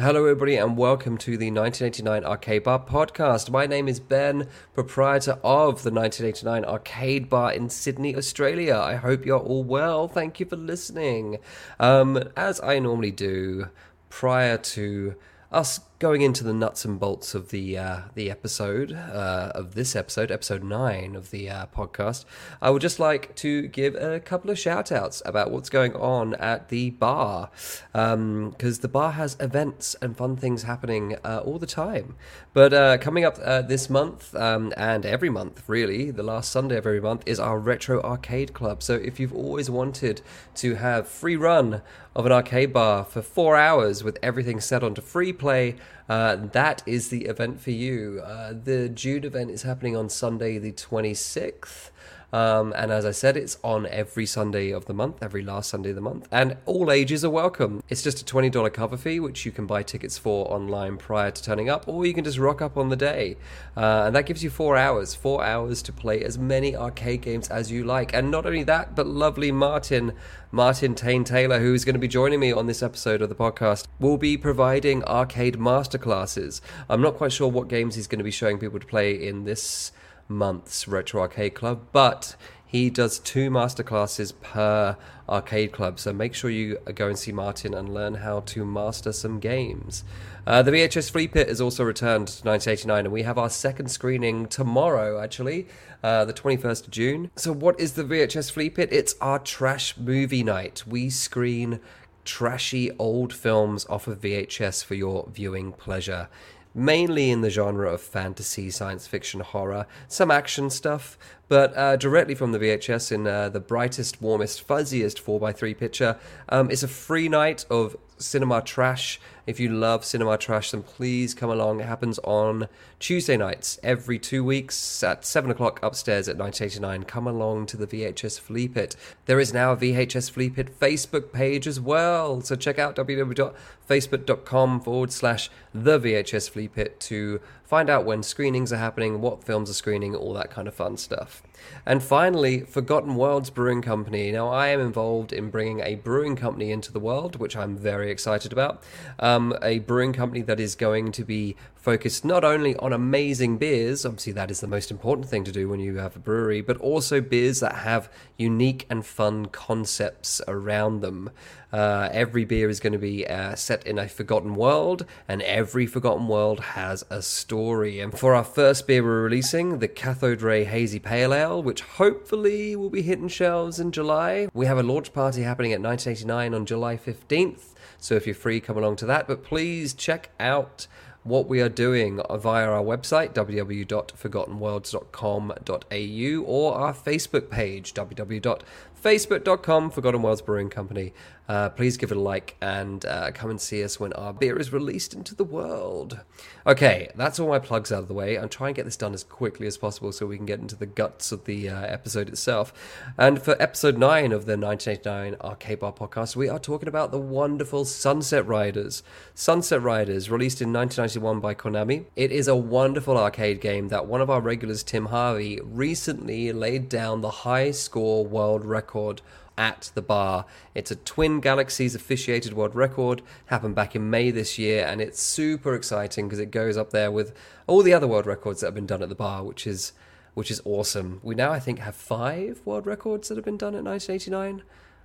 Hello, everybody, and welcome to the 1989 Arcade Bar podcast. My name is Ben, proprietor of the 1989 Arcade Bar in Sydney, Australia. I hope you're all well. Thank you for listening. Um, as I normally do, prior to us going into the nuts and bolts of the uh, the episode uh, of this episode, episode nine of the uh, podcast, I would just like to give a couple of shout outs about what's going on at the bar because um, the bar has events and fun things happening uh, all the time. But uh, coming up uh, this month um, and every month, really, the last Sunday of every month is our retro arcade club. So if you've always wanted to have free run of an arcade bar for four hours with everything set onto free play uh, that is the event for you. Uh, the June event is happening on Sunday, the 26th. Um, and as I said, it's on every Sunday of the month, every last Sunday of the month, and all ages are welcome. It's just a $20 cover fee, which you can buy tickets for online prior to turning up, or you can just rock up on the day. Uh, and that gives you four hours, four hours to play as many arcade games as you like. And not only that, but lovely Martin, Martin Tane Taylor, who is going to be joining me on this episode of the podcast, will be providing arcade masterclasses. I'm not quite sure what games he's going to be showing people to play in this month's Retro Arcade Club, but he does two masterclasses per arcade club. So make sure you go and see Martin and learn how to master some games. Uh, the VHS Fleapit is also returned to 1989, and we have our second screening tomorrow, actually, uh, the 21st of June. So, what is the VHS Fleapit? It's our trash movie night. We screen trashy old films off of VHS for your viewing pleasure mainly in the genre of fantasy, science fiction, horror, some action stuff, but uh, directly from the VHS in uh, the brightest, warmest, fuzziest 4x3 picture. Um, it's a free night of cinema trash. If you love cinema trash, then please come along. It happens on Tuesday nights every two weeks at 7 o'clock upstairs at 1989. Come along to the VHS Fleapit. There is now a VHS Fleapit Facebook page as well. So check out www.facebook.com forward slash the VHS Fleapit to find out when screenings are happening, what films are screening, all that kind of fun stuff. And finally, Forgotten Worlds Brewing Company. Now, I am involved in bringing a brewing company into the world, which I'm very excited about. Um, a brewing company that is going to be focused not only on amazing beers, obviously, that is the most important thing to do when you have a brewery, but also beers that have unique and fun concepts around them. Uh, every beer is going to be uh, set in a forgotten world, and every forgotten world has a story. And for our first beer, we're releasing the Cathode Ray Hazy Pale Ale, which hopefully will be hitting shelves in July. We have a launch party happening at 1989 on July 15th, so if you're free, come along to that. But please check out what we are doing via our website www.forgottenworlds.com.au or our Facebook page www.facebook.com Forgotten Worlds Brewing Company. Uh, please give it a like and uh, come and see us when our beer is released into the world. Okay, that's all my plugs out of the way. I'm trying to get this done as quickly as possible so we can get into the guts of the uh, episode itself. And for episode 9 of the 1989 Arcade Bar podcast, we are talking about the wonderful Sunset Riders. Sunset Riders, released in 1991 by Konami. It is a wonderful arcade game that one of our regulars, Tim Harvey, recently laid down the high score world record at the bar. It's a Twin Galaxies officiated world record, happened back in May this year, and it's super exciting because it goes up there with all the other world records that have been done at the bar, which is which is awesome. We now I think have five world records that have been done at 1989.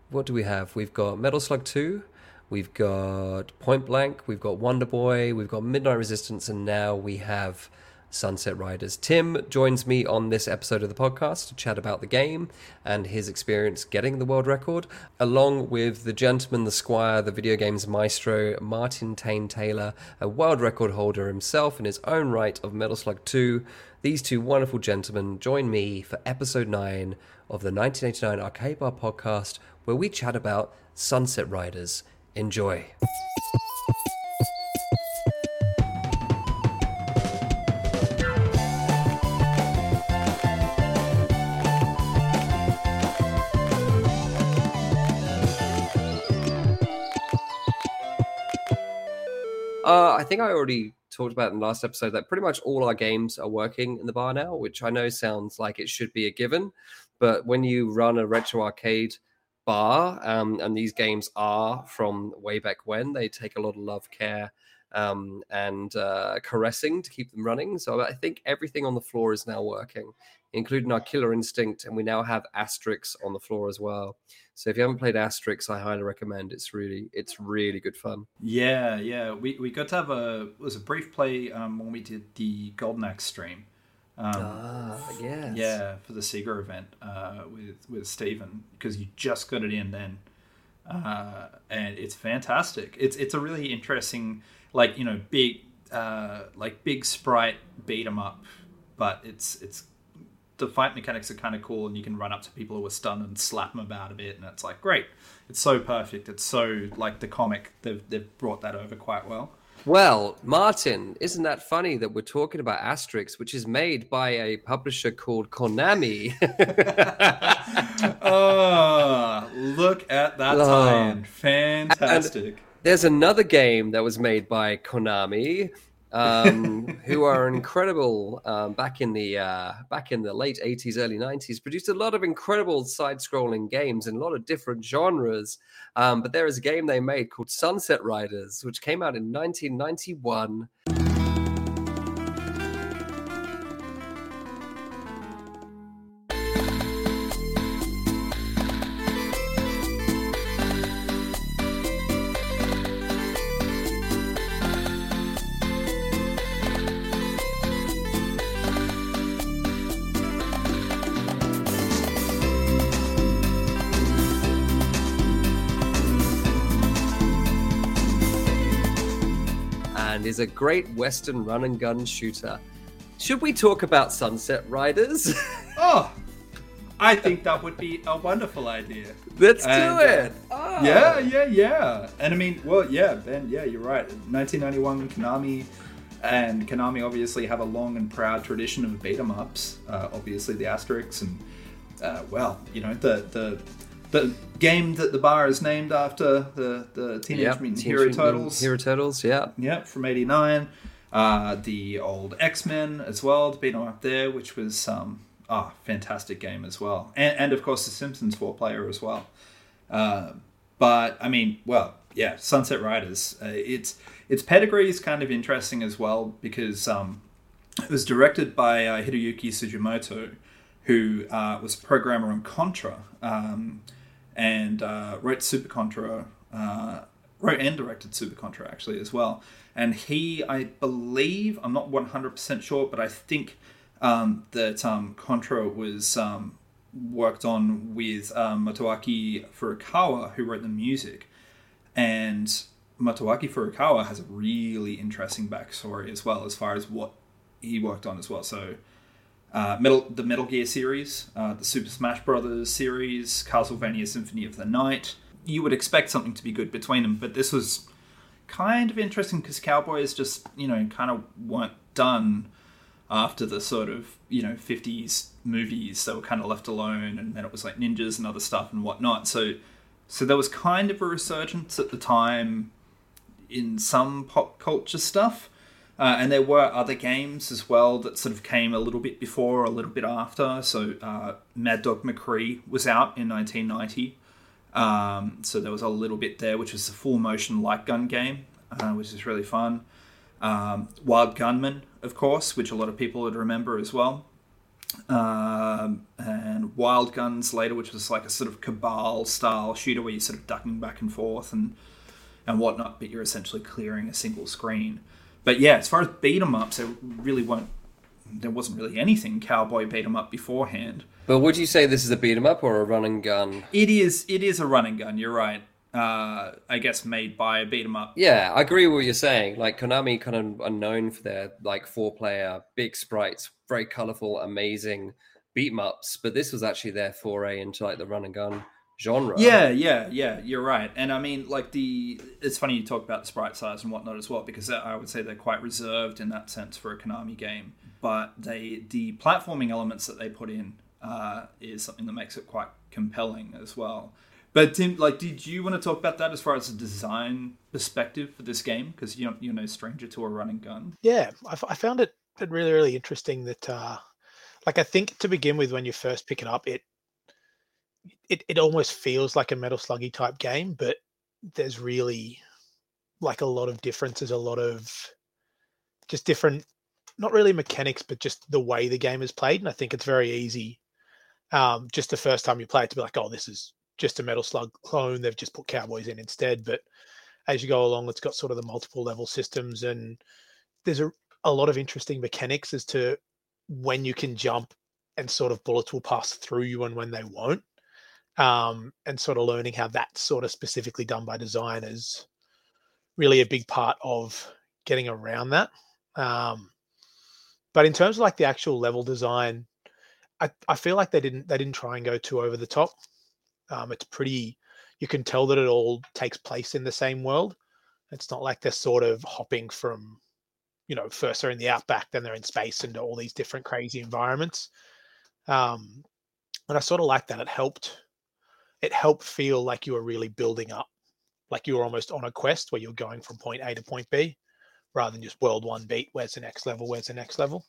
What do we have? We've got Metal Slug 2, we've got Point Blank, we've got Wonder Boy, we've got Midnight Resistance, and now we have Sunset Riders. Tim joins me on this episode of the podcast to chat about the game and his experience getting the world record, along with the gentleman, the squire, the video games maestro, Martin Tane Taylor, a world record holder himself in his own right of Metal Slug 2. These two wonderful gentlemen join me for episode 9 of the 1989 Arcade Bar podcast, where we chat about Sunset Riders. Enjoy. Uh, I think I already talked about in the last episode that pretty much all our games are working in the bar now, which I know sounds like it should be a given. But when you run a retro arcade bar, um, and these games are from way back when. They take a lot of love, care, um, and uh, caressing to keep them running. So I think everything on the floor is now working, including our Killer Instinct, and we now have Asterix on the floor as well. So if you haven't played Asterix, I highly recommend. It's really it's really good fun. Yeah, yeah. We, we got to have a was a brief play um, when we did the Golden Axe stream. Um, ah, yes. Yeah, for the Sega event uh, with with Stephen because you just got it in then, uh, and it's fantastic. It's it's a really interesting, like you know, big uh, like big sprite beat 'em up, but it's it's the fight mechanics are kind of cool, and you can run up to people who are stunned and slap them about a bit, and it's like great. It's so perfect. It's so like the comic. They've they've brought that over quite well. Well, Martin, isn't that funny that we're talking about Asterix, which is made by a publisher called Konami? oh, look at that oh. tie-in! Fantastic. And there's another game that was made by Konami um, who are incredible um, back in the uh, back in the late 80s early 90s produced a lot of incredible side-scrolling games in a lot of different genres. Um, but there is a game they made called sunset riders which came out in 1991 is a great Western run and gun shooter. Should we talk about Sunset Riders? oh, I think that would be a wonderful idea. Let's and, do it. Uh, oh. Yeah, yeah, yeah. And I mean, well, yeah, Ben, yeah, you're right. 1991, Konami, and Konami obviously have a long and proud tradition of beat 'em ups. Uh, obviously, the Asterix, and uh, well, you know, the the the game that the bar is named after the the Teenage yep, Mutant Teenage Hero Turtles. Hero Turtles, yeah, yep, from '89. Uh, the old X Men as well, to beat up there, which was um, ah, fantastic game as well, and, and of course the Simpsons four player as well. Uh, but I mean, well, yeah, Sunset Riders. Uh, it's its pedigree is kind of interesting as well because um, it was directed by uh, Hideyuki Sugimoto, who uh, was a programmer on Contra. Um, and uh, wrote Super Contra, uh, wrote and directed Super Contra actually as well. And he, I believe, I'm not 100% sure, but I think um, that um, Contra was um, worked on with Motoaki Furukawa, who wrote the music. And Motoaki Furukawa has a really interesting backstory as well, as far as what he worked on as well. So uh, the Metal Gear series, uh, the Super Smash Brothers series, Castlevania Symphony of the Night. You would expect something to be good between them, but this was kind of interesting because Cowboys just, you know, kind of weren't done after the sort of, you know, 50s movies. They were kind of left alone, and then it was like ninjas and other stuff and whatnot. So, so there was kind of a resurgence at the time in some pop culture stuff. Uh, and there were other games as well that sort of came a little bit before, a little bit after. So uh, Mad Dog McCree was out in 1990. Um, so there was a little bit there, which was a full motion light gun game, uh, which is really fun. Um, Wild Gunman, of course, which a lot of people would remember as well. Um, and Wild Guns later, which was like a sort of Cabal style shooter where you're sort of ducking back and forth and and whatnot, but you're essentially clearing a single screen. But yeah, as far as beat 'em ups, there really weren't. There wasn't really anything cowboy beat 'em up beforehand. But would you say this is a beat 'em up or a run and gun? It is. It is a run and gun. You're right. Uh, I guess made by a beat 'em up. Yeah, I agree with what you're saying. Like Konami, kind of are known for their like four player big sprites, very colorful, amazing beat 'em ups. But this was actually their foray into like the run and gun genre. Yeah, yeah, yeah. You're right. And I mean, like the it's funny you talk about the sprite size and whatnot as well because I would say they're quite reserved in that sense for a Konami game. But they the platforming elements that they put in uh, is something that makes it quite compelling as well. But Tim, like, did you want to talk about that as far as a design perspective for this game? Because you're you're no stranger to a running gun. Yeah, I, f- I found it really really interesting that, uh, like, I think to begin with, when you first pick it up, it it, it almost feels like a Metal Sluggy type game, but there's really like a lot of differences, a lot of just different, not really mechanics, but just the way the game is played. And I think it's very easy, um, just the first time you play it, to be like, oh, this is just a Metal Slug clone. They've just put Cowboys in instead. But as you go along, it's got sort of the multiple level systems, and there's a, a lot of interesting mechanics as to when you can jump and sort of bullets will pass through you and when they won't. Um, and sort of learning how that's sort of specifically done by design is really a big part of getting around that. Um, but in terms of like the actual level design, I, I feel like they didn't they didn't try and go too over the top. Um, it's pretty you can tell that it all takes place in the same world. It's not like they're sort of hopping from, you know, first they're in the outback, then they're in space into all these different crazy environments. Um, and I sort of like that. It helped. It helped feel like you were really building up, like you were almost on a quest where you're going from point A to point B, rather than just world one beat. Where's the next level? Where's the next level?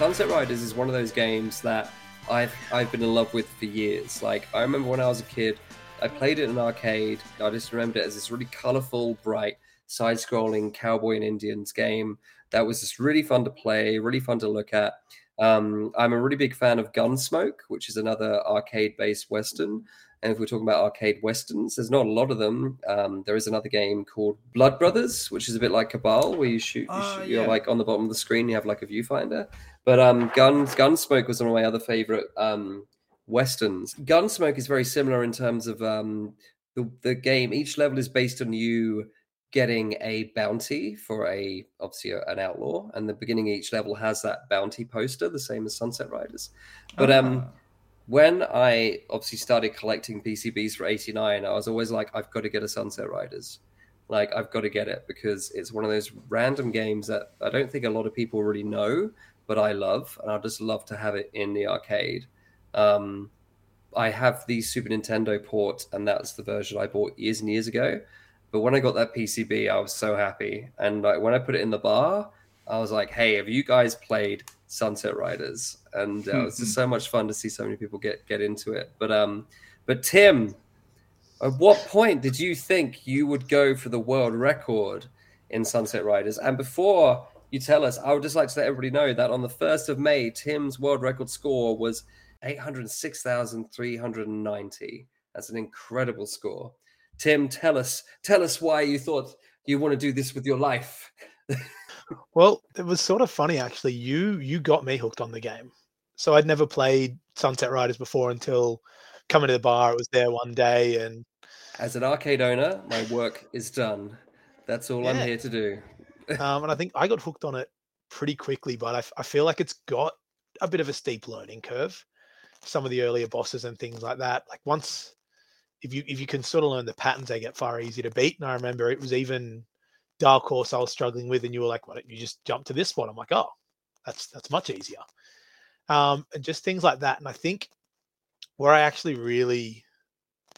Sunset Riders is one of those games that I've I've been in love with for years. Like I remember when I was a kid, I played it in an arcade. I just remembered it as this really colorful, bright, side-scrolling cowboy and Indians game that was just really fun to play, really fun to look at. Um, I'm a really big fan of Gunsmoke, which is another arcade-based western. And if we're talking about arcade westerns, there's not a lot of them. Um, there is another game called Blood Brothers, which is a bit like Cabal, where you shoot, you Ah, shoot you're yeah. like on the bottom of the screen, you have like a viewfinder. But um, Guns Gunsmoke was one of my other favorite um, westerns. Gunsmoke is very similar in terms of um, the the game. Each level is based on you getting a bounty for a obviously a, an outlaw, and the beginning of each level has that bounty poster, the same as Sunset Riders. But um, Ah. when I obviously started collecting PCBs for 89, I was always like, I've got to get a Sunset Riders. Like, I've got to get it because it's one of those random games that I don't think a lot of people really know, but I love. And I'd just love to have it in the arcade. Um, I have the Super Nintendo port, and that's the version I bought years and years ago. But when I got that PCB, I was so happy. And like, when I put it in the bar, I was like, hey, have you guys played Sunset Riders? And uh, it was just so much fun to see so many people get get into it. But um, but Tim, at what point did you think you would go for the world record in Sunset Riders? And before you tell us, I would just like to let everybody know that on the first of May, Tim's world record score was eight hundred six thousand three hundred and ninety. That's an incredible score. Tim, tell us, tell us why you thought you want to do this with your life. Well, it was sort of funny actually. You you got me hooked on the game. So I'd never played Sunset Riders before until coming to the bar. It was there one day, and As an arcade owner, my work is done. That's all I'm here to do. Um, and I think I got hooked on it pretty quickly. But I feel like it's got a bit of a steep learning curve. Some of the earlier bosses and things like that. Like once, if you if you can sort of learn the patterns, they get far easier to beat. And I remember it was even Dark Horse I was struggling with, and you were like, "Why don't you just jump to this one?" I'm like, "Oh, that's that's much easier." Um, and just things like that. And I think where I actually really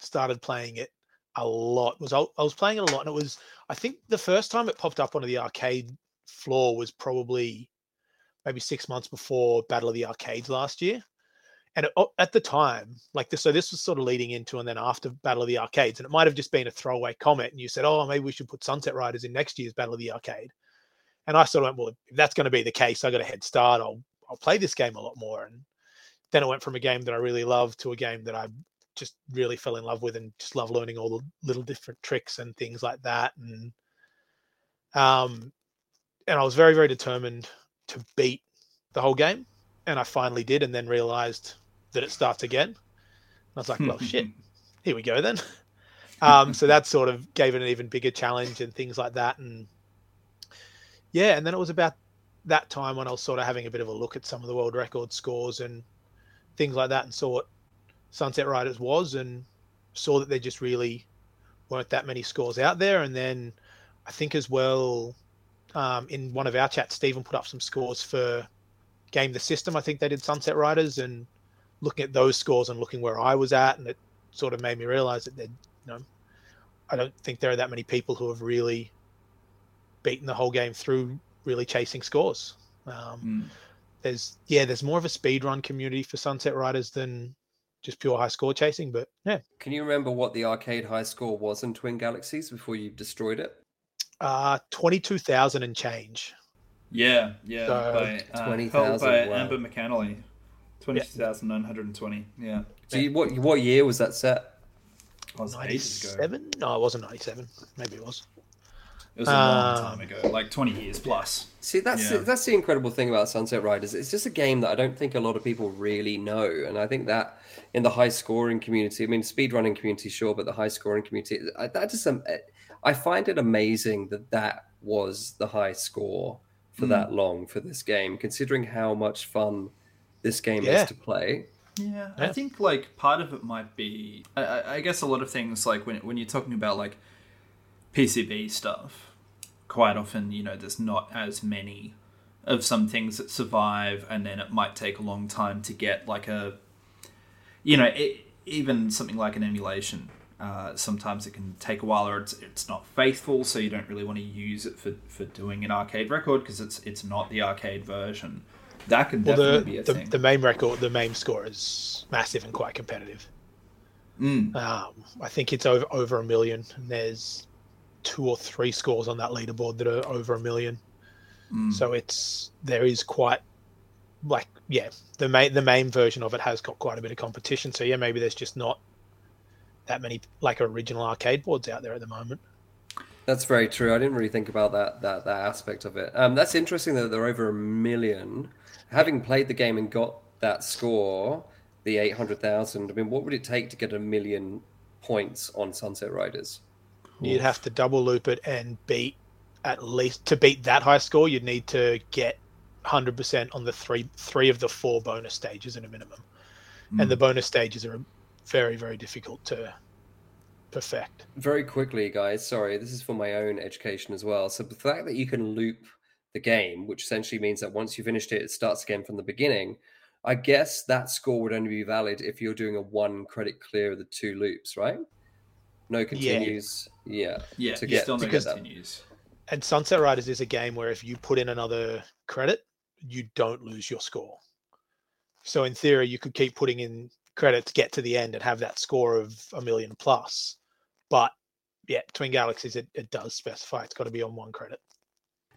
started playing it a lot was I, was playing it a lot, and it was I think the first time it popped up onto the arcade floor was probably maybe six months before Battle of the Arcades last year. And it, at the time, like this, so this was sort of leading into and then after Battle of the Arcades, and it might have just been a throwaway comment. And you said, "Oh, maybe we should put Sunset Riders in next year's Battle of the Arcade." And I sort of went, "Well, if that's going to be the case, I got a head start. I'll I'll play this game a lot more." And then it went from a game that I really loved to a game that I just really fell in love with and just love learning all the little different tricks and things like that. And um, and I was very very determined to beat the whole game, and I finally did, and then realized that it starts again. And I was like, well, shit, here we go then. Um, so that sort of gave it an even bigger challenge and things like that. And yeah, and then it was about that time when I was sort of having a bit of a look at some of the world record scores and things like that, and saw Sunset Riders was, and saw that there just really weren't that many scores out there. And then I think as well, um, in one of our chats, Stephen put up some scores for Game the System. I think they did Sunset Riders, and looking at those scores and looking where I was at, and it sort of made me realize that, you know, I don't think there are that many people who have really beaten the whole game through really chasing scores. Um, Mm. There's yeah, there's more of a speed run community for Sunset Riders than just pure high score chasing. But yeah, Can you remember what the arcade high score was in Twin Galaxies before you destroyed it? uh, twenty two thousand and change. Yeah, yeah. So, by, uh, 20,000, held by wow. Amber McAnally. 22,920. Yeah. Do you, what what year was that set? That was Ninety ages ago. No, it wasn't ninety seven. Maybe it was. It was a long Um, time ago, like 20 years plus. See, that's Yeah. the, that's the incredible thing about Sunset Riders. It's just a game that I don't think a lot of people really know, and I think that in the high scoring community, I mean, speedrunning community, sure, but the high scoring community, I, that just um, I find it amazing that that was the high score for Mm. that long for this game, considering how much fun this game Yeah. is to play. Yeah, Yeah. I think like part of it might be. I, I- I guess a lot of things like when when you're talking about like PCB stuff, quite often you know there's not as many of some things that survive, and then it might take a long time to get like a, you know, it, even something like an emulation. Uh, sometimes it can take a while, or it's it's not faithful, so you don't really want to use it for, for doing an arcade record because it's it's not the arcade version. That could Well, definitely the, be a the thing. the main record, the main score is massive and quite competitive. Mm. Um, I think it's over over a million, and there's two or three scores on that leaderboard that are over a million. Mm. So it's there is quite like yeah, the main the main version of it has got quite a bit of competition. So yeah, maybe there's just not that many like original arcade boards out there at the moment. That's very true. I didn't really think about that that that aspect of it. Um, that's interesting that they're over a million. Having played the game and got that score, the eight hundred thousand. I mean, what would it take to get a million points on Sunset Riders? You'd have to double loop it and beat at least to beat that high score. You'd need to get hundred percent on the three three of the four bonus stages at a minimum, and the hmm. bonus stages are very very difficult to perfect. Very quickly, guys. Sorry, this is for my own education as well. So the fact that you can loop the game, which essentially means that once you finished it, it starts again from the beginning. I guess that score would only be valid if you're doing a one credit clear of the two loops, right? No continues. Yeah. Yeah, Yeah, to get- still to no get that. And Sunset Riders is a game where if you put in another credit, you don't lose your score. So in theory, you could keep putting in credits, get to the end, and have that score of a million plus. But yeah, Twin Galaxies, it, it does specify it's got to be on one credit.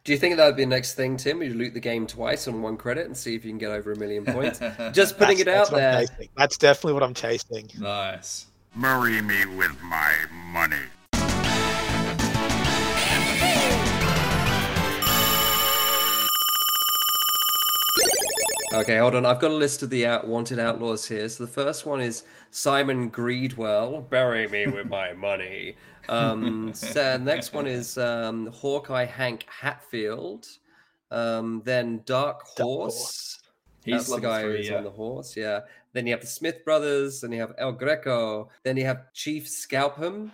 Do you think that would be the next thing, Tim? You loot the game twice on one credit and see if you can get over a million points. Just putting it That's- out that's there. That's definitely what I'm chasing. nice. Marry me with my money. Okay, hold on. I've got a list of the out- wanted outlaws here. So the first one is Simon Greedwell. Bury me with my money. Um, so next one is um, Hawkeye Hank Hatfield. Um, then Dark Horse. He's That's the guy three, who's yeah. on the horse. Yeah. Then you have the Smith brothers. Then you have El Greco. Then you have Chief Scalpem.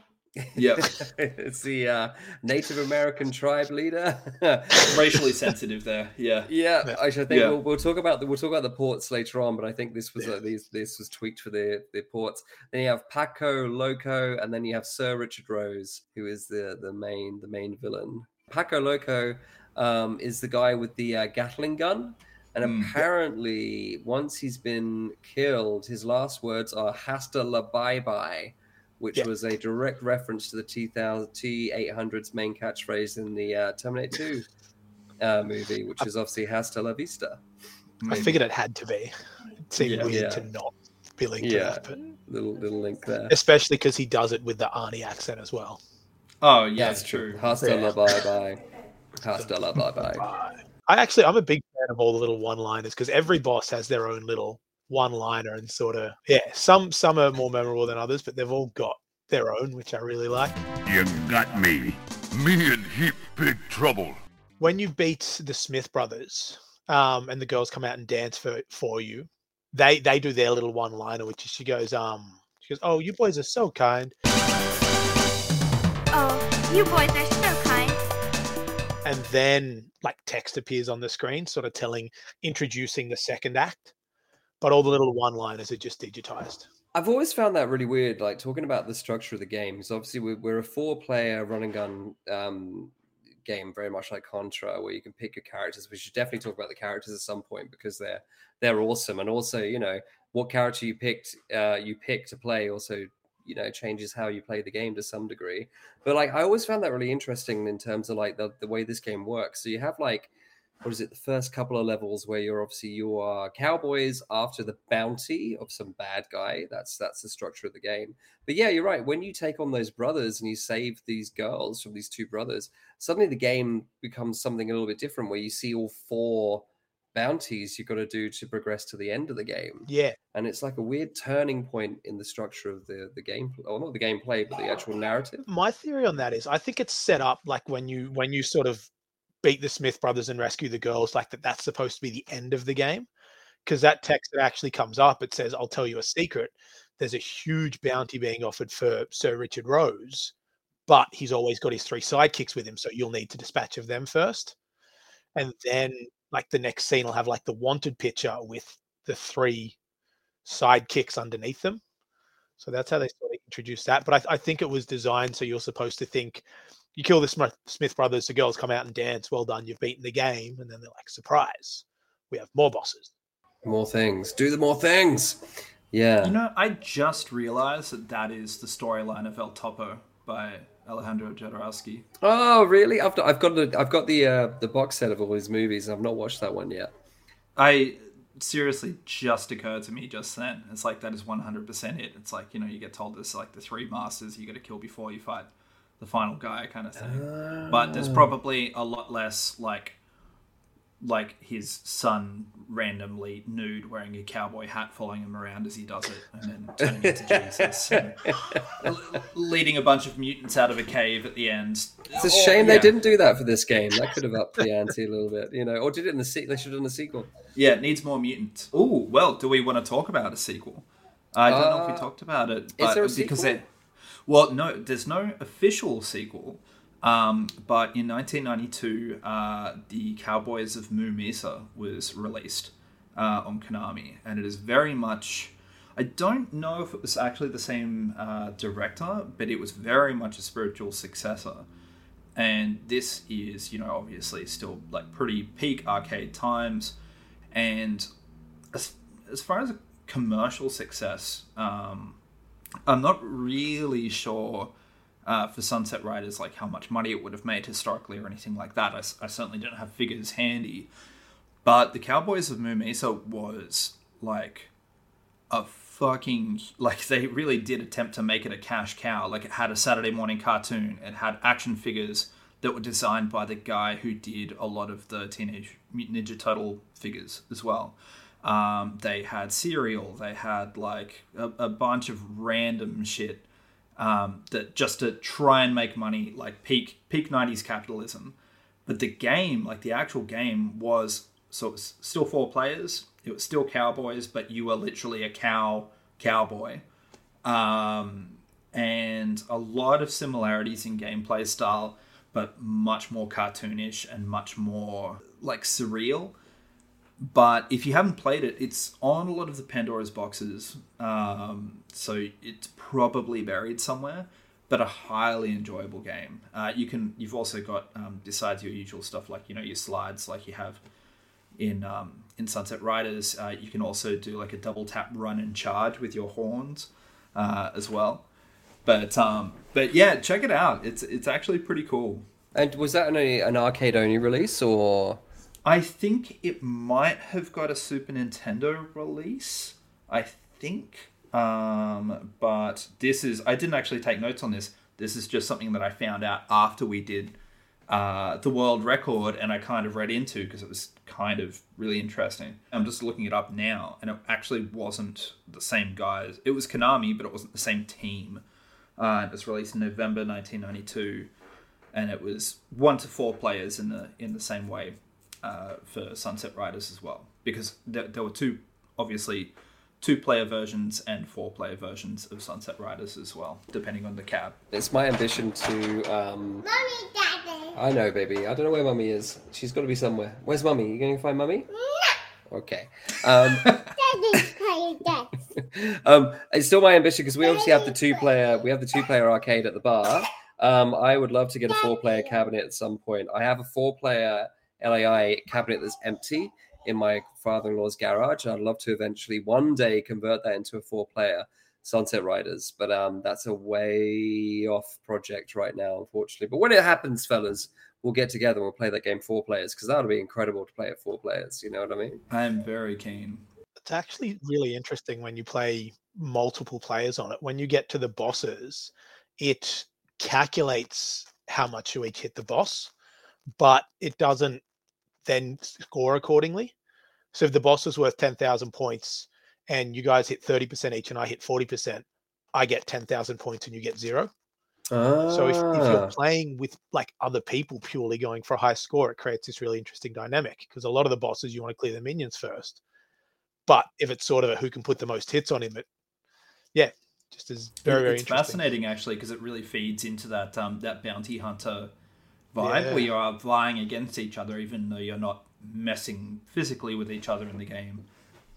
Yep. it's the uh, Native American tribe leader. Racially sensitive there. Yeah. Yeah, Yeah. actually, I think Yeah. we'll, we'll talk about the we'll talk about the ports later on. But I think this was uh, these this was tweaked for the the ports. Then you have Paco Loco, and then you have Sir Richard Rose, who is the the main the main villain. Paco Loco um, is the guy with the uh, Gatling gun, and Mm. apparently, once he's been killed, his last words are "Hasta la bye bye." Which Yeah. was a direct reference to the T thousand T eight hundred's main catchphrase in the uh, Terminator Two uh, movie, which is obviously "Hasta la vista." I figured it had to be. It seemed Yeah. weird Yeah. to not be linked Yeah. to that, but Little little link there. especially because he does it with the Arnie accent as well. Oh yeah, That's true. Hasta Yeah. la bye bye. Hasta la bye bye. I actually, I'm a big fan of all the little one-liners because every boss has their own little one-liner and sort of yeah. Some some are more memorable than others, but they've all got their own, which I really like. You got me. Me in heap big trouble. When you beat the Smith brothers, um, and the girls come out and dance for for you, they they do their little one liner, which is she goes, um, she goes, "Oh, you boys are so kind," Oh, you boys are so kind. and then like text appears on the screen, sort of telling, introducing the second act. But all the little one liners are just digitized. I've always found that really weird. Like talking about the structure of the games. Obviously, we're, we're a four-player run and gun um, game, very much like Contra, where you can pick your characters. We should definitely talk about the characters at some point because they're they're awesome. And also, you know, what character you picked, uh, you pick to play, also you know changes how you play the game to some degree. But like, I always found that really interesting in terms of like the the way this game works. So you have like what is it the first couple of levels where you're obviously you are cowboys after the bounty of some bad guy. That's that's the structure of the game. But yeah you're right. When you take on those brothers and you save these girls from these two brothers suddenly the game becomes something a little bit different where you see all four bounties you've got to do to progress to the end of the game. Yeah, and it's like a weird turning point in the structure of the the game or not the gameplay but the actual narrative. My theory on that is I think it's set up like when you when you sort of beat the Smith brothers and rescue the girls, like that that's supposed to be the end of the game. Because that mm. text that actually comes up, it says, I'll tell you a secret. There's a huge bounty being offered for Sir Richard Rose, but he's always got his three sidekicks with him, so you'll need to dispatch of them first. And then like the next scene will have like the wanted picture with the three sidekicks underneath them. So that's how they sort of introduced that. But I, I think it was designed so you're supposed to think you kill the Smith, Smith brothers, the girls come out and dance. Well done, you've beaten the game. And then they're like, surprise, we have more bosses. more things do the more things yeah You know, I just realized that that is the storyline of El Topo by Alejandro Jodorowsky. Oh, really? I've I've got the I've got the uh, the box set of all his movies. And I've not watched that one yet. I seriously just occurred to me just then. It's like that is 100% it. It's like, you know, you get told this like the three masters you got to kill before you fight the final guy kind of thing. But there's probably a lot less like like his son randomly nude wearing a cowboy hat following him around as he does it and then turning into Jesus and leading a bunch of mutants out of a cave at the end. It's a Or- shame they yeah. didn't do that for this game. That could have upped the ante a little bit, you know, or did it in the se- They should have done the sequel. Yeah, it needs more mutants. Oh, well, do we want to talk about a sequel? I don't know if we Uh, talked about it, But a because sequel? it, well, no, there's no official sequel. Um, but in 1992, uh, the Cowboys of Moo Mesa was released uh, on Konami, and it is very much. I don't know if it was actually the same uh, director, but it was very much a spiritual successor and this is you know obviously still like pretty peak arcade times and as, as far as a commercial success um, i'm not really sure uh, for sunset riders like how much money it would have made historically or anything like that. I certainly don't have figures handy. But the cowboys of moo mesa was like a fucking like they really did attempt to make it a cash cow. Like it had a saturday morning cartoon. It had action figures that were designed by the guy who did a lot of the teenage mutant ninja turtle figures as well um, they had cereal they had like a, a bunch of random shit um, that just to try and make money like peak peak 90s capitalism. But the game like the actual game was so it was still four players it was still cowboys but you were literally a cow cowboy. Um, and a lot of similarities in gameplay style but much more cartoonish and much more like surreal but if you haven't played it, it's on a lot of the Pandora's boxes, um, so it's probably buried somewhere. But a highly enjoyable game. Uh, you can. You've also got um, besides your usual stuff like you know your slides, like you have in um, in Sunset Riders. Uh, you can also do like a double tap run and charge with your horns uh, as well. But um, but yeah, check it out. It's it's actually pretty cool. And was that only an arcade only release or? I think it might have got a Super Nintendo release. I think. Um, but this is. I didn't actually take notes on this. This is just something that I found out after we did uh, the world record and I kind of read into because it was kind of really interesting. I'm just looking it up now and it actually wasn't the same guys. It was Konami, but it wasn't the same team. Uh, it was released in November 1992 and it was one to four players in the in the same way uh, for Sunset Riders as well, because there, there were two obviously two player versions and four player versions of Sunset Riders as well, depending on the cab. It's my ambition to. Um, Mommy, Daddy. I know, baby. I don't know where mummy is. She's got to be somewhere. Where's mummy? You going to find mummy? Okay. Um, Daddy's playing this. um, it's still my ambition because we obviously have the two player. We have the two player arcade at the bar. Um, I would love to get a four player cabinet at some point. I have a four player LAI cabinet that's empty in my father in law's garage. I'd love to eventually one day convert that into a four player Sunset Riders, but um, that's a way off project right now, unfortunately. But when it happens, fellas, we'll get together and we'll play that game four players because that'll be incredible to play it four players. You know what I mean? I'm very keen. It's actually really interesting when you play multiple players on it. When you get to the bosses, it calculates how much you each hit the boss, but it doesn't then score accordingly. So if the boss is worth 10,000 points and you guys hit 30% each and I hit 40%, I get 10,000 points and you get zero. So if, if you're Ah. playing with like other people purely going for a high score, it creates this really interesting dynamic because a lot of the bosses you want to clear the minions first. But if it's sort of a who can put the most hits on him, it yeah, just is very, very it's fascinating actually because it really feeds into that um, that bounty hunter vibe Yeah. where you are vying against each other, even though you're not messing physically with each other in the game.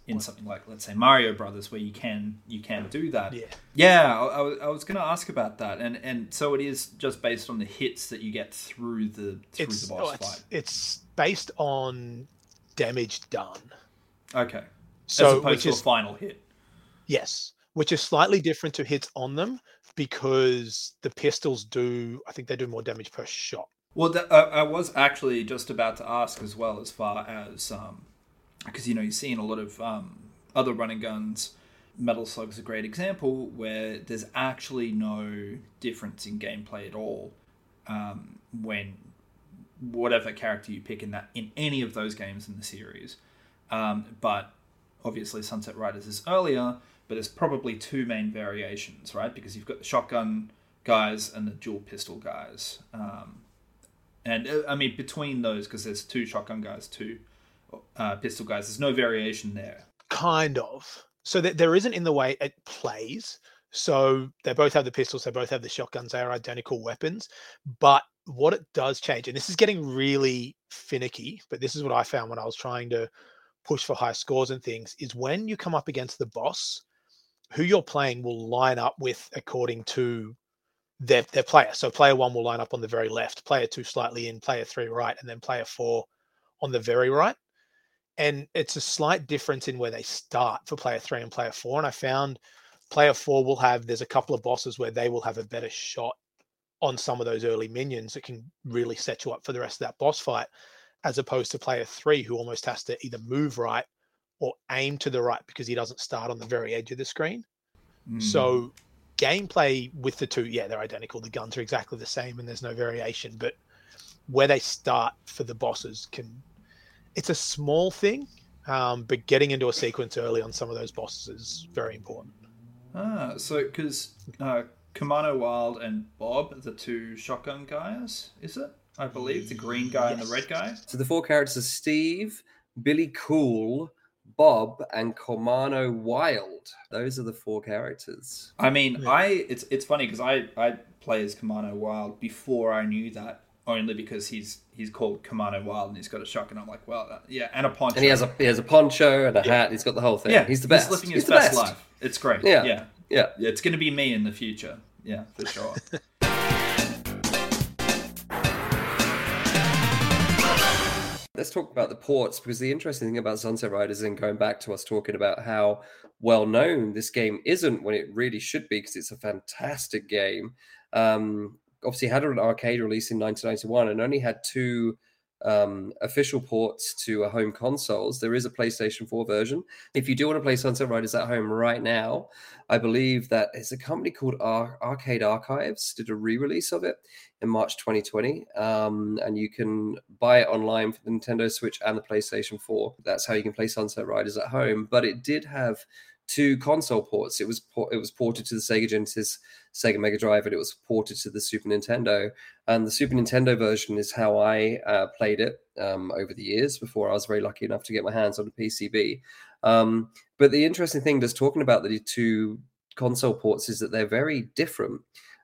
In something like, let's say, Mario Brothers, where you can you can do that. Yeah. Yeah, I, I was- going to ask about that, and and so it is just based on the hits that you get through the through It's, the oh, boss it's fight. it's based on damage done. Okay, So as opposed which to is a final hit. Yes, which is slightly different to hits on them because the pistols do, I think they do more damage per shot. Well, that, uh, I was actually just about to ask as well, as far as because you know you're seeing a lot of um, other running guns. Metal Slug's is a great example where there's actually no difference in gameplay at all um, when whatever character you pick in that in any of those games in the series. Um, but obviously, Sunset Riders is earlier, but there's probably two main variations, right? Because you've got the shotgun guys and the dual pistol guys. Um, and uh, I mean, between those, because there's two shotgun guys, two uh, pistol guys, there's no variation there. Kind of. So that there isn't in the way it plays. So they both have the pistols, they both have the shotguns, they are identical weapons. But what it does change, and this is getting really finicky, but this is what I found when I was trying to push for high scores and things, is when you come up against the boss, who you're playing will line up with according to their their player. So player one will line up on the very left, player two slightly in, player three right, and then player four on the very right. And it's a slight difference in where they start for player three and player four. And I found player four will have there's a couple of bosses where they will have a better shot on some of those early minions that can really set you up for the rest of that boss fight, as opposed to player three who almost has to either move right or aim to the right because he doesn't start on the very edge of the screen. Mm. So gameplay with the two, yeah, they're identical. The guns are exactly the same and there's no variation. But where they start for the bosses can it's a small thing, um, but getting into a sequence early on some of those bosses is very important. Ah, so because uh, Cormano Wild and Bob the two shotgun guys, is it? I believe the green guy and the red guy. So the four characters are Steve, Billy Cool, Bob, and Comano Wild. Those are the four characters. I mean, Yeah. I it's it's funny because I I play as Cormano Wild before I knew that. Only because he's he's called Cormano Wild and he's got a shotgun. I'm like, well, that, yeah, and a poncho. And he has a he has a poncho and a hat. He's got the whole thing. yeah, he's the best. He's living his He's best, best. life. It's great. Yeah. yeah, Yeah. Yeah, It's going to be me in the future. Yeah, for sure. Let's talk about the ports because the interesting thing about Sunset Riders and going back to us talking about how well known this game isn't when it really should be because it's a fantastic game. Um, obviously, had an arcade release in 1991 and only had two um, official ports to uh, home consoles. There is a PlayStation 4 version. If you do want to play Sunset Riders at home right now, I believe that it's a company called Ar- Arcade Archives did a re-release of it in March 2020, um, and you can buy it online for the Nintendo Switch and the PlayStation 4. That's how you can play Sunset Riders at home. But it did have two console ports. It was it was ported to the Sega Genesis, Sega Mega Drive, and it was ported to the Super Nintendo. And the Super Nintendo version is how I uh, played it um, over the years before I was very lucky enough to get my hands on a PCB. Um, But the interesting thing, just talking about the two console ports, is that they're very different.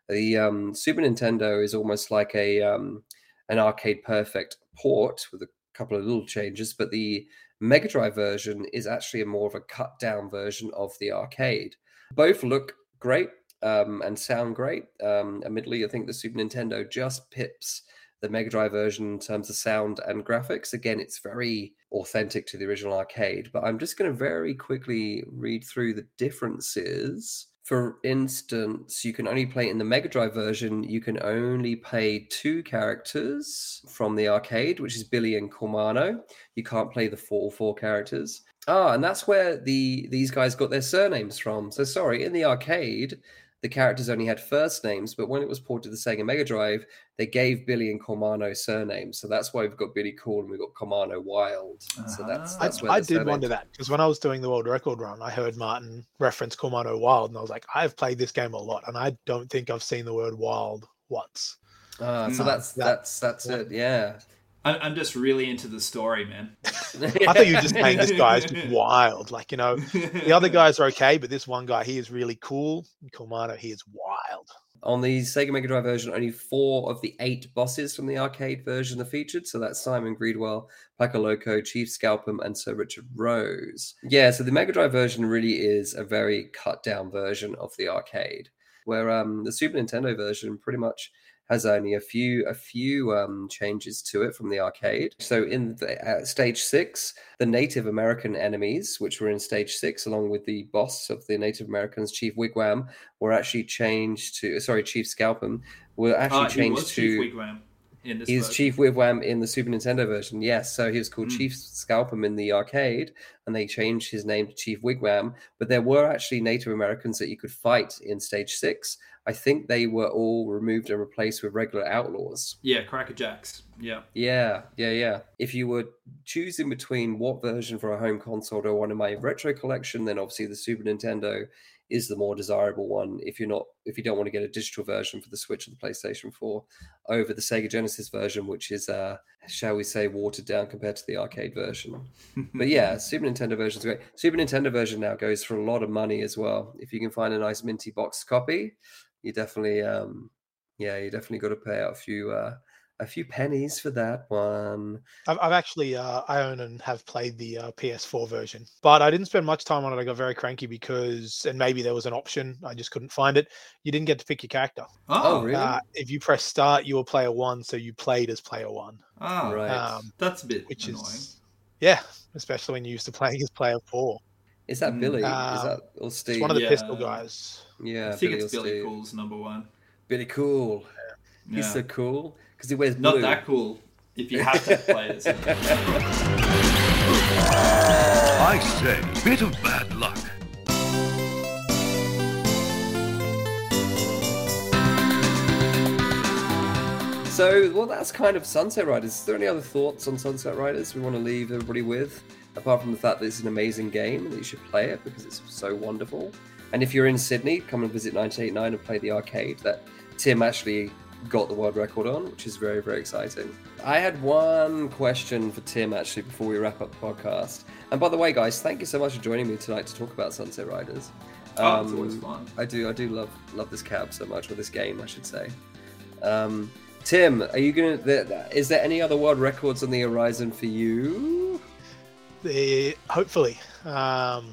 The um, Super Nintendo is almost like a um, an arcade perfect port with a couple of little changes, but the Mega Drive version is actually a more of a cut down version of the arcade. Both look great um, and sound great. Um, admittedly, I think the Super Nintendo just pips the Mega Drive version in terms of sound and graphics. Again, it's very authentic to the original arcade, but I'm just going to very quickly read through the differences. For instance, you can only play in the Mega Drive version, you can only play two characters from the arcade, which is Billy and Cormano. You can't play the four four characters. Ah, and that's where the these guys got their surnames from. So sorry, in the arcade, the characters only had first names, but when it was ported to the Sega Mega Drive, they gave Billy and Cormano surnames. So that's why we've got Billy Cool and we've got Cormano Wild. So that's, Ah. I, I did wonder that because when I was doing the world record run, I heard Martin reference Cormano Wild, and I was like, I've played this game a lot, and I don't think I've seen the word wild once. Ah, so No, that's that- that's that's it. Yeah. I'm, I'm just really into the story, man. I thought you were just saying this guy's just wild. Like, you know, the other guys are okay, but this one guy, he is really cool. And Cormano, he is wild. On the Sega Mega Drive version, only four of the eight bosses from the arcade version are featured. So that's Simon Greedwell, Paco Loco, Chief Scalpem, and Sir Richard Rose. Yeah, so the Mega Drive version really is a very cut down version of the arcade, where um, the Super Nintendo version pretty much has only a few a few um, changes to it from the arcade. So in the, uh, stage six, the Native American enemies, which were in stage six, along with the boss of the Native Americans, Chief Wigwam, were actually changed to sorry, Chief Scalpem, were actually he changed was to Chief Wigwam in this He's version. Chief Wigwam in the Super Nintendo version, yes. So he was called Mm. Chief Scalpem in the arcade, and they changed his name to Chief Wigwam. But there were actually Native Americans that you could fight in Stage Six. I think they were all removed and replaced with regular outlaws. Yeah, Cracker Jacks. Yeah. Yeah, yeah, yeah. If you were choosing between what version for a home console or one in my retro collection, then obviously the Super Nintendo is the more desirable one. If you're not, if you don't want to get a digital version for the Switch and the PlayStation 4 over the Sega Genesis version, which is, uh, shall we say, watered down compared to the arcade version. But yeah, Super Nintendo version's great. Super Nintendo version now goes for a lot of money as well. If you can find a nice minty box copy, you definitely, um, yeah, you definitely got to pay out a few. Uh, a few pennies for that one. I've, I've actually, uh, I own and have played the uh, PS4 version, but I didn't spend much time on it. I got very cranky because, and maybe there was an option, I just couldn't find it. You didn't get to pick your character. Oh, Oh, really? Uh, if you press start, you were player one, so you played as player one, ah, right. um, That's a bit which annoying. is, yeah, especially when you're used to playing as player four. Is that Mm. Billy? Is Um, that or Steve? It's one of the pistol guys. yeah, I think Billy it's Billy Steve. Cool's number one. Billy Cool. He's Yeah. so cool because he wears Not blue. that cool if you have to play it. I say, bit of bad luck. So, well, that's kind of Sunset Riders. Is there any other thoughts on Sunset Riders we want to leave everybody with, apart from the fact that it's an amazing game and that you should play it because it's so wonderful? And if you're in Sydney, come and visit 1989 and play the arcade that Tim actually got the world record on, which is very, very exciting. I had one question for Tim actually before we wrap up the podcast. And by the way, guys, thank you so much for joining me tonight to talk about Sunset Riders. Oh, it's always Um, fun. I do, I do love love this cab so much, or this game, I should say. Um, Tim, are you gonna? th- th- Is there any other world records on the horizon for you? The hopefully, um,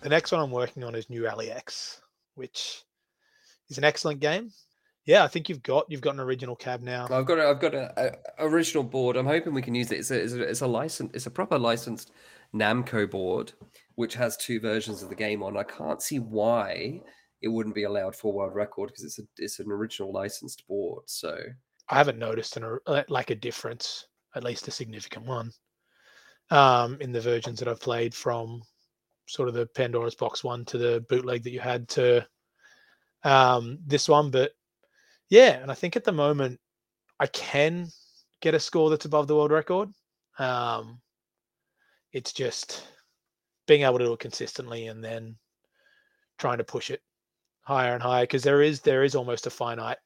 the next one I'm working on is New Rally X, which is an excellent game. Yeah, I think you've got you've got an original cab now. I've got a, I've got a, a original board. I'm hoping we can use it. It's a, it's a, it's a license. It's a proper licensed Namco board, which has two versions of the game on. I can't see why it wouldn't be allowed for world record because it's a it's an original licensed board. So I haven't noticed an uh, like a difference, at least a significant one, um, in the versions that I've played from sort of the Pandora's Box one to the bootleg that you had to um, this one. But yeah, and I think at the moment I can get a score that's above the world record. Um, it's just being able to do it consistently and then trying to push it higher and higher because there is there is almost a finite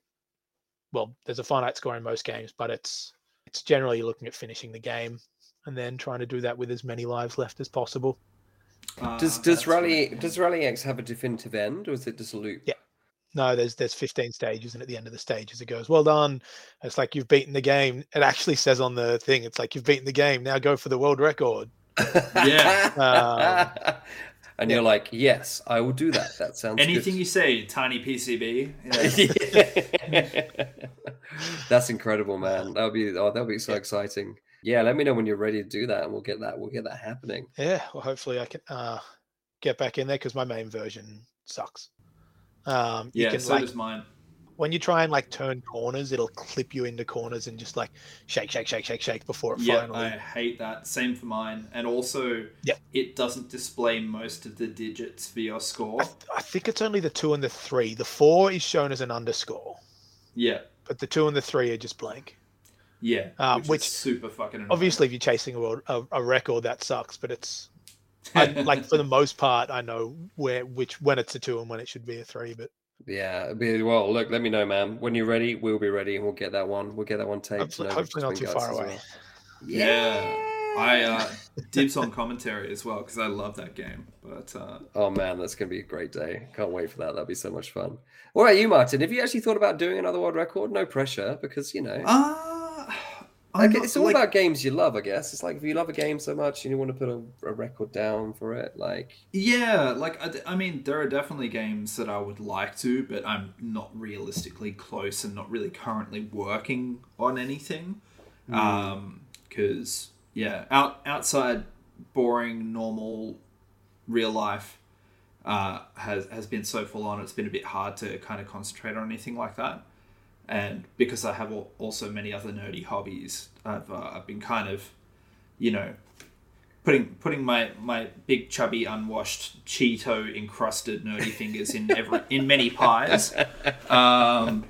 well, there's a finite score in most games, but it's it's generally looking at finishing the game and then trying to do that with as many lives left as possible. Uh, Does that's does Rally right. does Rally X have a definitive end, or is it just a loop? Yeah. No, there's there's 15 stages, and at the end of the stages, it goes, "Well done." It's like you've beaten the game. It actually says on the thing, it's like you've beaten the game. Now go for the world record. Yeah. and you're like, yes, I will do that. That sounds Anything good. you say, tiny PCB. Yeah. That's incredible, man. That'll be oh, that'll be so Yeah. exciting. Yeah, let me know when you're ready to do that, and we'll get that. We'll get that happening. Yeah. Well, hopefully I can uh, get back in there because my main version sucks. Um, you yeah, can so like does mine. when you try and like turn corners, it'll clip you into corners and just like shake, shake, shake, shake, shake before it Yeah, finally. I hate that. Same for mine. And also, Yep. it doesn't display most of the digits for your score. I, th- I think it's only the two and the three. The four is shown as an underscore, Yeah, but the two and the three are just blank. yeah. Uh, which, which- is super fucking annoying. Obviously, if you're chasing a, world, a, a record, that sucks. But it's I, like for the most part, I know where which when it's a two and when it should be a three. But Yeah, be, well, look, let me know, man. When you're ready, we'll be ready, and we'll get that one. We'll get that one taped. hopefully, and hopefully not too far away. well. Yeah. I uh, dibs on commentary as well because I love that game. But uh, Oh man, that's gonna be a great day. Can't wait for that. That'll be so much fun. What about you, Martin? Have you actually thought about doing another world record? No pressure, because you know, uh, I'm like, not- it's all like- about games you love. I guess it's like if you love a game so much and you want to put a, a record down for it, like Yeah, like I, I mean, there are definitely games that I would like to, but I'm not realistically close and not really currently working on anything. Um, because yeah, out outside boring normal real life uh, has has been so full on. It's been a bit hard to kind of concentrate on anything like that. And because I have also many other nerdy hobbies, I've uh, I've been kind of, you know, putting putting my my big chubby unwashed Cheeto encrusted nerdy fingers in every in many pies. Um,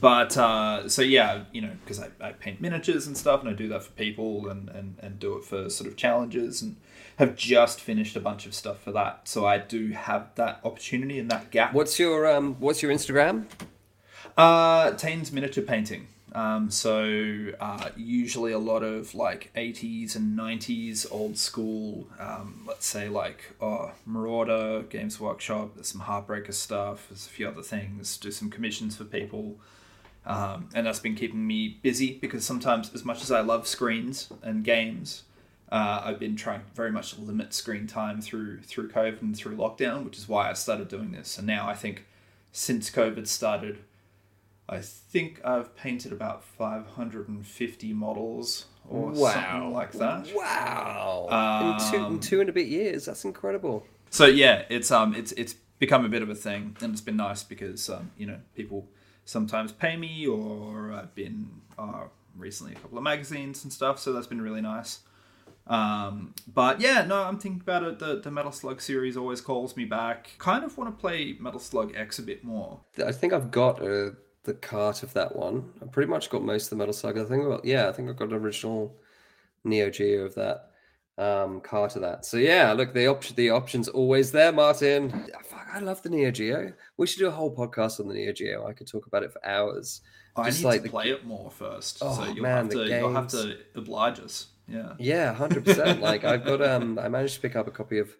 but uh, so yeah, you know, because I, I paint miniatures and stuff, and I do that for people, and, and and do it for sort of challenges, and have just finished a bunch of stuff for that. So I do have that opportunity and that gap. what's your um, what's your Instagram? Uh, Tane's miniature painting. Um, so uh, usually a lot of like 80s and 90s old school, um, let's say like oh, Marauder, Games Workshop, there's some Heartbreaker stuff, there's a few other things, do some commissions for people. Um, and that's been keeping me busy because sometimes, as much as I love screens and games, uh, I've been trying very much to limit screen time through through COVID and through lockdown, which is why I started doing this. And now I think since COVID started, I think I've painted about 550 models or something like that. Wow! in, two, in Um, two and a bit years, that's incredible. So yeah, it's um it's it's become a bit of a thing, and it's been nice because um you know people sometimes pay me, or I've been uh, recently a couple of magazines and stuff, so that's been really nice. Um, but yeah, no, I'm thinking about it. The the Metal Slug series always calls me back. Kind of want to play Metal Slug X a bit more. I think I've got uh, the cart of that one. I've pretty much got most of the Metal Slug. I think, I've got, yeah, I think I've got an original Neo Geo of that um, cart of that. So yeah, look, the option, the option's always there, Martin. Fuck, I love the Neo Geo. We should do a whole podcast on the Neo Geo. I could talk about it for hours. I Just need like to the- play it more first, so Oh, you'll man, have to you'll have to oblige us. Yeah. Yeah, hundred percent. Like I've got um I managed to pick up a copy of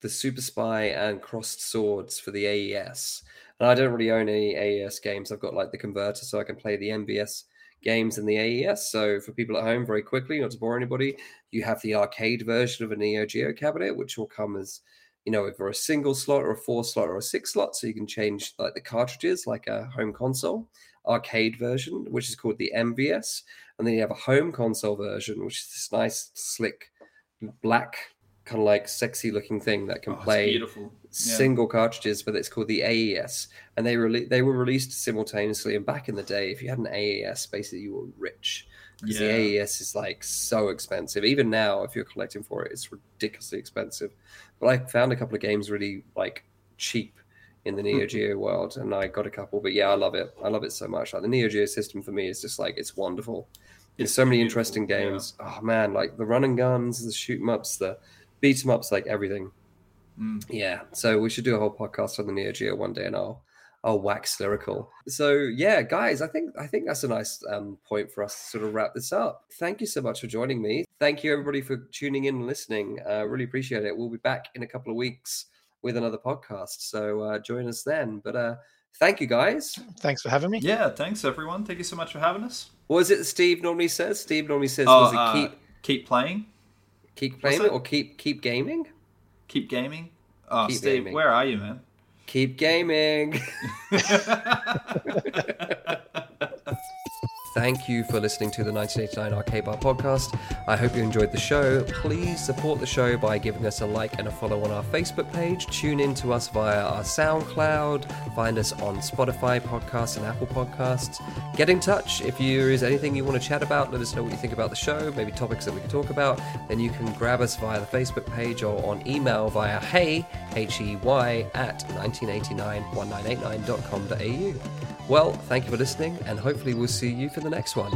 the Super Spy and Crossed Swords for the AES. And I don't really own any AES games. I've got like the converter so I can play the MVS games in the AES. So for people at home, very quickly, not to bore anybody, you have the arcade version of a Neo Geo cabinet, which will come as you know, either a single slot or a four slot or a six slot, so you can change like the cartridges like a home console arcade version, which is called the MVS, and then you have a home console version, which is this nice, slick, black, kind of like sexy looking thing that can Oh, play beautiful. Yeah. single cartridges, but it's called the AES, and they rele- they were released simultaneously. And back in the day, if you had an AES, basically you were rich because Yeah. the AES is like so expensive. Even now, if you're collecting for it, it's ridiculously expensive. But I found a couple of games really like cheap in the Neo hmm. Geo world, and I got a couple. But yeah, I love it. I love it so much. Like the Neo Geo system for me is just like it's wonderful. There's It's so many interesting yeah. games. Oh man, like the run and guns, the shoot 'em ups, the beat 'em ups, like everything. Mm. Yeah, so we should do a whole podcast on the Neo Geo one day, and I'll I'll wax lyrical. So yeah, guys, I think I think that's a nice um, point for us to sort of wrap this up. Thank you so much for joining me. thank you everybody for tuning in and listening. Uh, really appreciate it. We'll be back in a couple of weeks with another podcast. So uh, join us then. But uh, thank you guys. Thanks for having me. Yeah, thanks everyone. Thank you so much for having us. What is it Steve normally says? Steve normally says, Oh, was it uh, keep keep playing, keep playing or keep keep gaming? keep gaming. Oh, Keep Steve, gaming. where are you, man? Keep gaming. Thank you for listening to the 1989 Arcade Bar podcast. I hope you enjoyed the show. Please support the show by giving us a like and a follow on our Facebook page. Tune in to us via our SoundCloud. Find us on Spotify podcasts and Apple Podcasts. Get in touch if there is anything you want to chat about. Let us know what you think about the show, maybe topics that we can talk about. Then you can grab us via the Facebook page or on email via hey, H-E-Y, at 19891989.com.au. Well, thank you for listening, and hopefully we'll see you for the next one.